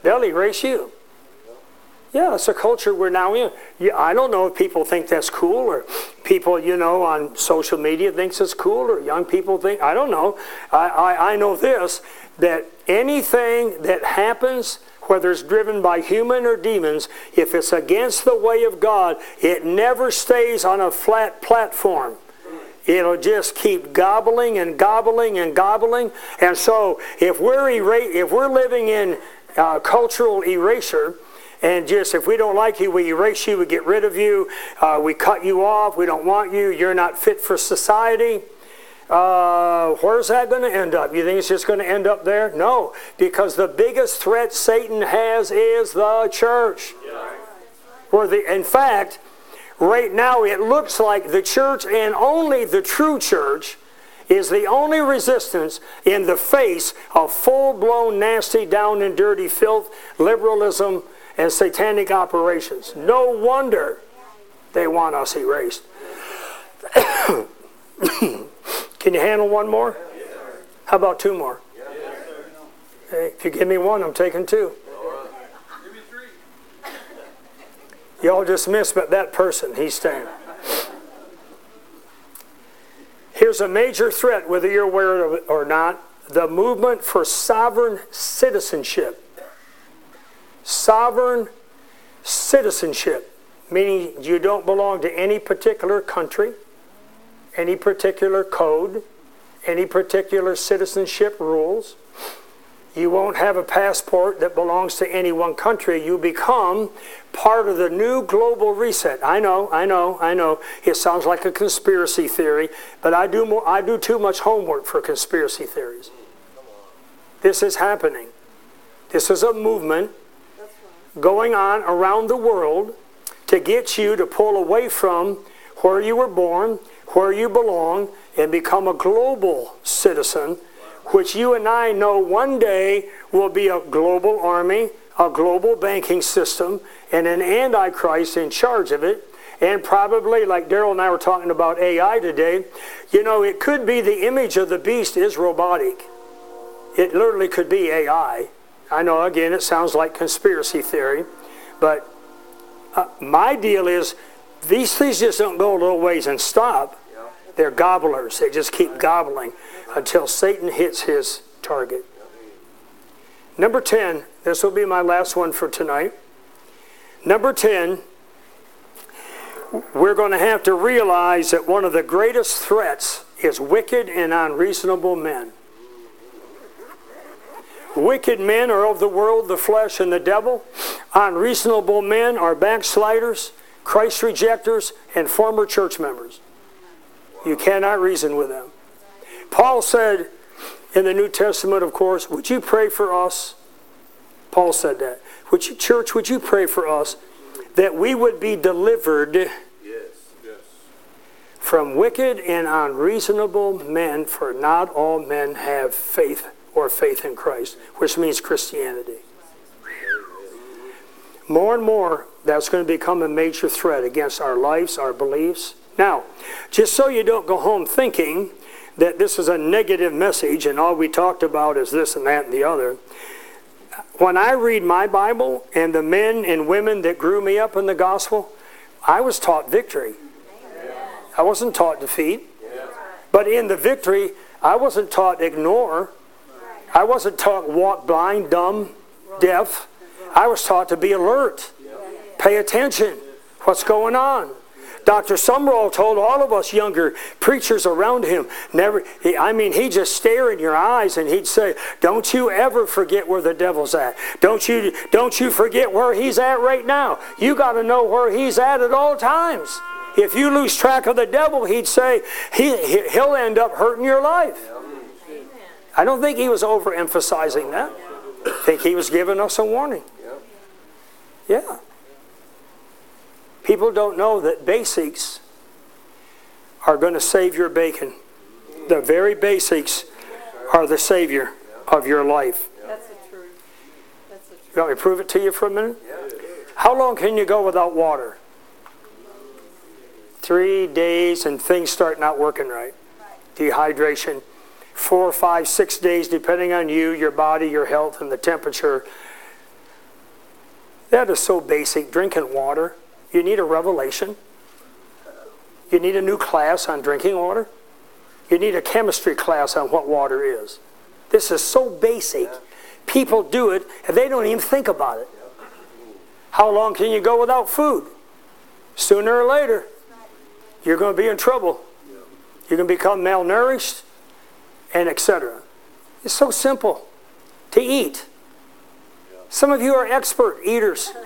they'll erase you. Yeah, it's a culture we're now in. Yeah, I don't know if people think that's cool or people, you know, on social media thinks it's cool or young people think, I don't know. I, I, I know this, that anything that happens, whether it's driven by human or demons, if it's against the way of God, it never stays on a flat platform. It'll just keep gobbling and gobbling and gobbling. And so if we're, era- if we're living in uh, cultural erasure, and just if we don't like you, we erase you, we get rid of you, uh, we cut you off, we don't want you, you're not fit for society. Uh, where's that going to end up? You think it's just going to end up there? No, because the biggest threat Satan has is the church. Yeah. Where the, in fact, Right now, it looks like the church and only the true church is the only resistance in the face of full blown, nasty, down and dirty filth, liberalism, and satanic operations. No wonder they want us erased. Can you handle one more? How about two more? Hey, if you give me one, I'm taking two. Y'all just missed but that person. He's staying. Here's a major threat, whether you're aware of it or not the movement for sovereign citizenship. Sovereign citizenship, meaning you don't belong to any particular country, any particular code, any particular citizenship rules. You won't have a passport that belongs to any one country. You become part of the new global reset. I know, I know, I know. It sounds like a conspiracy theory, but I do more, I do too much homework for conspiracy theories. This is happening. This is a movement going on around the world to get you to pull away from where you were born, where you belong, and become a global citizen which you and I know one day will be a global army, a global banking system, and an antichrist in charge of it. And probably, like Daryl and I were talking about AI today, you know, it could be the image of the beast is robotic. It literally could be AI. I know, again, it sounds like conspiracy theory, but uh, my deal is these things just don't go a little ways and stop. They're gobblers. They just keep gobbling until Satan hits his target. Number 10, this will be my last one for tonight. Number 10, we're going to have to realize that one of the greatest threats is wicked and unreasonable men. Wicked men are of the world, the flesh, and the devil. Unreasonable men are backsliders, Christ rejectors, and former church members. You cannot reason with them. Paul said in the New Testament, of course, would you pray for us? Paul said that. Would you, church, would you pray for us that we would be delivered yes, yes. from wicked and unreasonable men, for not all men have faith or faith in Christ, which means Christianity. More and more, that's going to become a major threat against our lives, our beliefs. Now, just so you don't go home thinking that this is a negative message and all we talked about is this and that and the other. When I read my Bible and the men and women that grew me up in the gospel, I was taught victory. I wasn't taught defeat. But in the victory, I wasn't taught ignore. I wasn't taught walk blind, dumb, deaf. I was taught to be alert, pay attention. What's going on? Dr. Sumrall told all of us younger preachers around him, never, he, I mean, he'd just stare in your eyes and he'd say, Don't you ever forget where the devil's at. Don't you, don't you forget where he's at right now. You got to know where he's at at all times. If you lose track of the devil, he'd say, he, He'll end up hurting your life. I don't think he was overemphasizing that. I think he was giving us a warning. Yeah. People don't know that basics are going to save your bacon. The very basics are the savior of your life. That's the truth. That's the truth. You want me to prove it to you for a minute? How long can you go without water? Three days and things start not working right. Dehydration. Four, five, six days, depending on you, your body, your health, and the temperature. That is so basic. Drinking water. You need a revelation. You need a new class on drinking water. You need a chemistry class on what water is. This is so basic. People do it and they don't even think about it. How long can you go without food? Sooner or later, you're going to be in trouble. You're going to become malnourished and etc. It's so simple to eat. Some of you are expert eaters.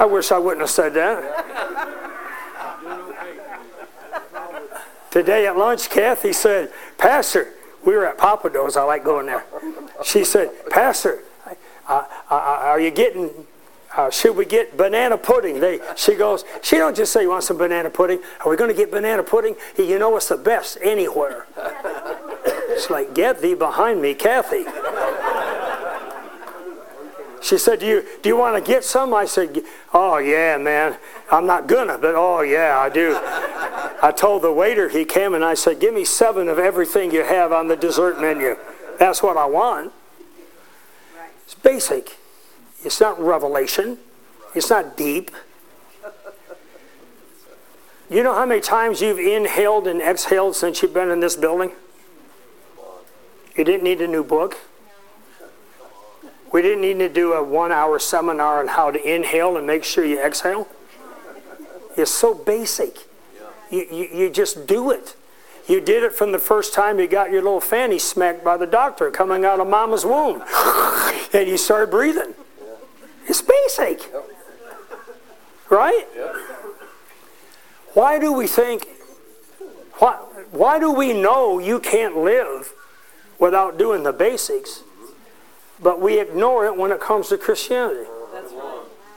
I wish I wouldn't have said that. Today at lunch, Kathy said, Pastor, we were at Pappadeaux's. I like going there. She said, Pastor, uh, uh, are you getting, uh, should we get banana pudding? They, she goes, she don't just say you want some banana pudding. Are we going to get banana pudding? You know it's the best anywhere. It's like, get thee behind me, Kathy. She said, do you, do you want to get some? I said, Oh, yeah, man. I'm not gonna, but oh, yeah, I do. I told the waiter, he came and I said, Give me seven of everything you have on the dessert menu. That's what I want. It's basic, it's not revelation, it's not deep. You know how many times you've inhaled and exhaled since you've been in this building? You didn't need a new book. We didn't need to do a one hour seminar on how to inhale and make sure you exhale. It's so basic. You, you, you just do it. You did it from the first time you got your little fanny smacked by the doctor coming out of mama's womb. and you started breathing. It's basic. Right? Why do we think, why, why do we know you can't live without doing the basics, but we ignore it when it comes to Christianity?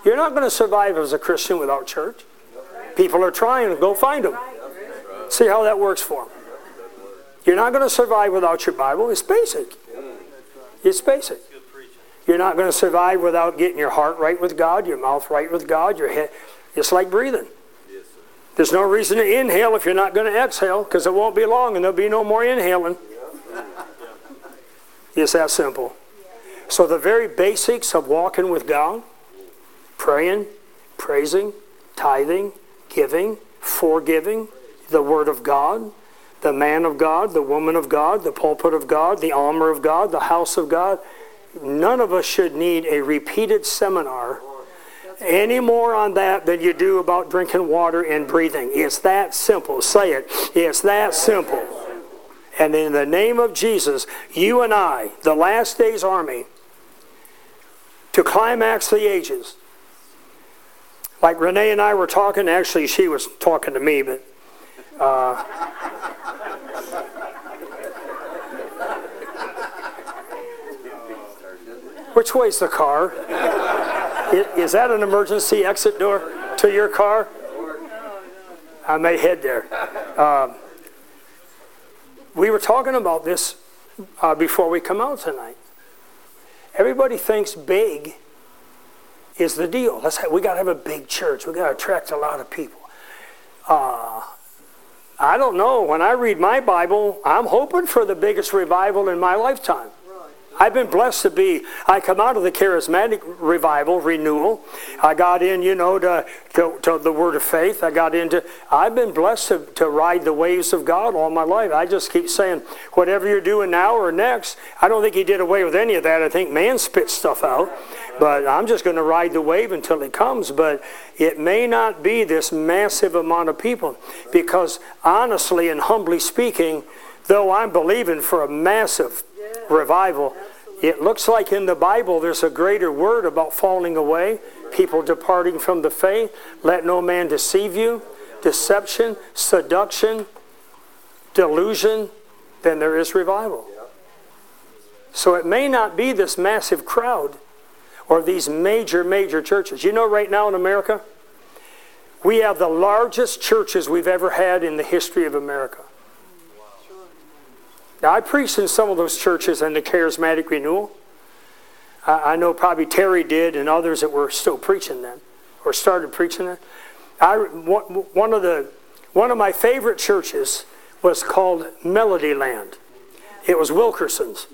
You're not going to survive as a Christian without church. People are trying to go find them. See how that works for them. You're not going to survive without your Bible. It's basic. It's basic. You're not going to survive without getting your heart right with God, your mouth right with God, your head. It's like breathing. There's no reason to inhale if you're not going to exhale because it won't be long and there'll be no more inhaling. It's that simple. So, the very basics of walking with God praying, praising, tithing, giving, forgiving, the Word of God, the man of God, the woman of God, the pulpit of God, the armor of God, the house of God. None of us should need a repeated seminar any more on that than you do about drinking water and breathing. It's that simple. Say it. It's that simple. And in the name of Jesus, you and I, the last days army, to climax the ages. Like Renee and I were talking, actually, she was talking to me, but. Uh, which way's the car? Is that an emergency exit door to your car? I may head there. Um, we were talking about this uh, before we come out tonight. Everybody thinks big is the deal. Let's have, we got to have a big church. We got to attract a lot of people. Uh, I don't know. When I read my Bible, I'm hoping for the biggest revival in my lifetime. I've been blessed to be, I come out of the charismatic revival, renewal. I got in, you know, to, to, to, the word of faith. I got into, I've been blessed to, to ride the waves of God all my life. I just keep saying, whatever you're doing now or next, I don't think he did away with any of that. I think man spits stuff out. But I'm just going to ride the wave until he comes. But it may not be this massive amount of people. Because honestly and humbly speaking, though I'm believing for a massive revival. It looks like in the Bible there's a greater word about falling away, people departing from the faith. Let no man deceive you. Deception, seduction, delusion, then there is revival. So it may not be this massive crowd or these major, major churches. You know, right now in America, we have the largest churches we've ever had in the history of America. Now, I preached in some of those churches in the charismatic renewal. I, I know probably Terry did and others that were still preaching then or started preaching then. I, one, of the, one of my favorite churches was called Melody Land. It was Wilkerson's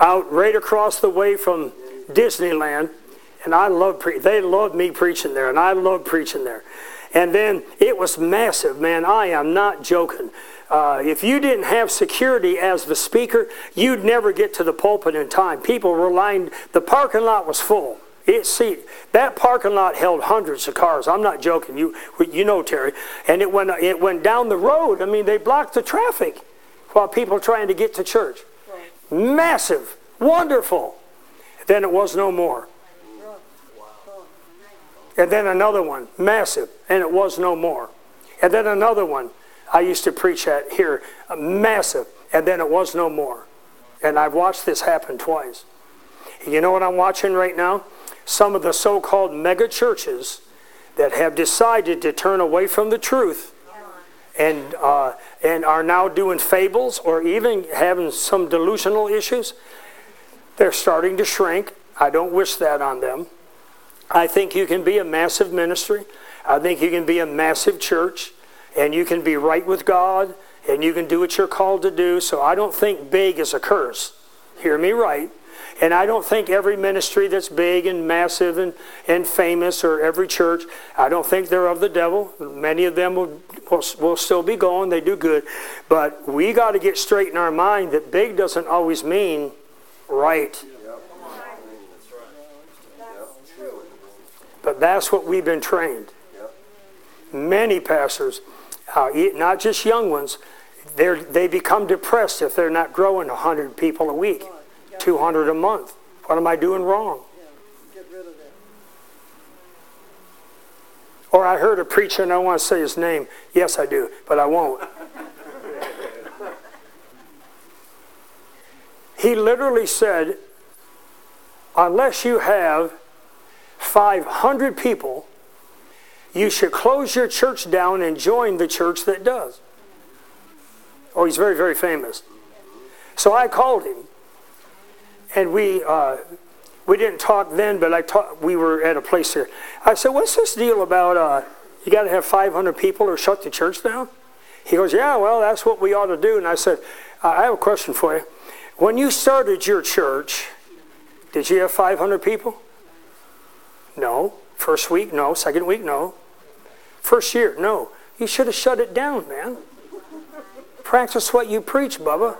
out right across the way from Disneyland. And I loved pre- they loved me preaching there, and I loved preaching there. And then it was massive, man. I am not joking. Uh, if you didn't have security as the speaker, you'd never get to the pulpit in time. People were lined, the parking lot was full. It, see, that parking lot held hundreds of cars. I'm not joking. You, you know, Terry. And it went, it went down the road. I mean, they blocked the traffic while people were trying to get to church. Massive, wonderful. Then it was no more. And then another one, massive, and it was no more. And then another one, I used to preach at here, massive, and then it was no more. And I've watched this happen twice. You know what I'm watching right now? Some of the so called mega churches that have decided to turn away from the truth and, uh, and are now doing fables or even having some delusional issues. They're starting to shrink. I don't wish that on them. I think you can be a massive ministry. I think you can be a massive church and you can be right with God and you can do what you're called to do. So I don't think big is a curse. Hear me right. And I don't think every ministry that's big and massive and, and famous or every church, I don't think they're of the devil. Many of them will, will, will still be going. They do good. But we got to get straight in our mind that big doesn't always mean right. But that's what we've been trained. Many pastors, uh, not just young ones, they become depressed if they're not growing 100 people a week. 200 a month. What am I doing wrong? Or I heard a preacher, and I want to say his name. Yes, I do, but I won't. he literally said, unless you have 500 people, you should close your church down and join the church that does. Oh, he's very, very famous. So I called him and we uh, we didn't talk then, but I talk, we were at a place here. I said, "What's this deal about? Uh, you got to have 500 people or shut the church down?" He goes, "Yeah, well, that's what we ought to do." And I said, "I have a question for you. When you started your church, did you have 500 people?" No. First week, no. Second week, no. First year, no. You should have shut it down, man. Practice what you preach, Bubba.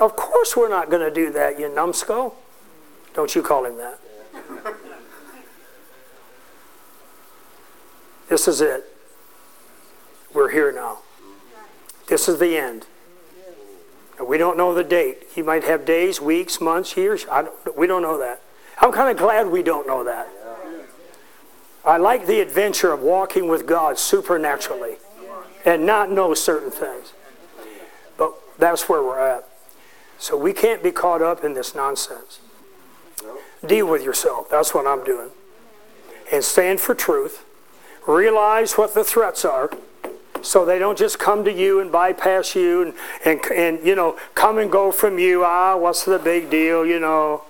Of course we're not going to do that, you numbskull. Don't you call him that. This is it. We're here now. This is the end. We don't know the date. He might have days, weeks, months, years. I don't, we don't know that. I'm kind of glad we don't know that. I like the adventure of walking with God supernaturally and not know certain things. But that's where we're at. So we can't be caught up in this nonsense. Deal with yourself. That's what I'm doing. And stand for truth. Realize what the threats are so they don't just come to you and bypass you and, and, and you know, come and go from you. Ah, what's the big deal, you know.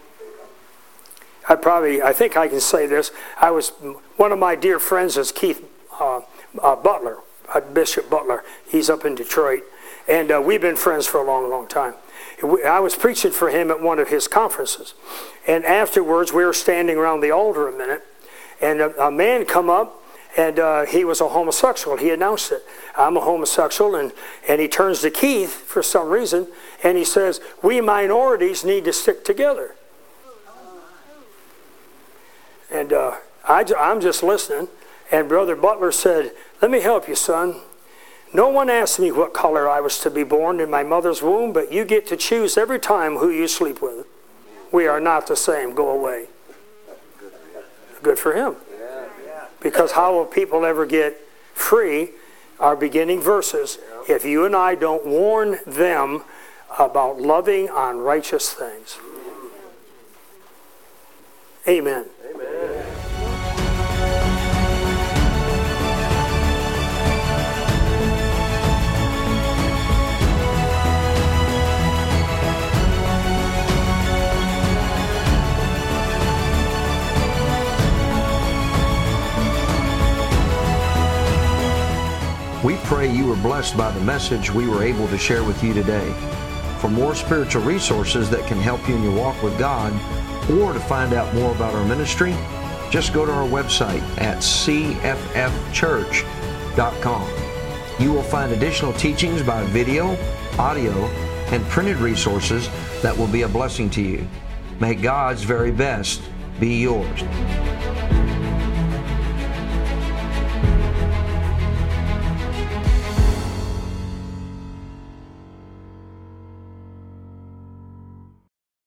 I probably, I think I can say this. I was, one of my dear friends is Keith uh, uh, Butler, uh, Bishop Butler. He's up in Detroit. And uh, we've been friends for a long, long time. I was preaching for him at one of his conferences. And afterwards, we were standing around the altar a minute, and a, a man come up, and uh, he was a homosexual. He announced it. I'm a homosexual, and, and he turns to Keith for some reason, and he says, we minorities need to stick together. And uh, I, I'm just listening, and Brother Butler said, let me help you, son. No one asked me what color I was to be born in my mother's womb, but you get to choose every time who you sleep with. We are not the same. Go away. Good for him. Because how will people ever get free? Our beginning verses. If you and I don't warn them about loving unrighteous things. Amen. We pray you were blessed by the message we were able to share with you today. For more spiritual resources that can help you in your walk with God, or to find out more about our ministry, just go to our website at cffchurch.com. You will find additional teachings by video, audio, and printed resources that will be a blessing to you. May God's very best be yours.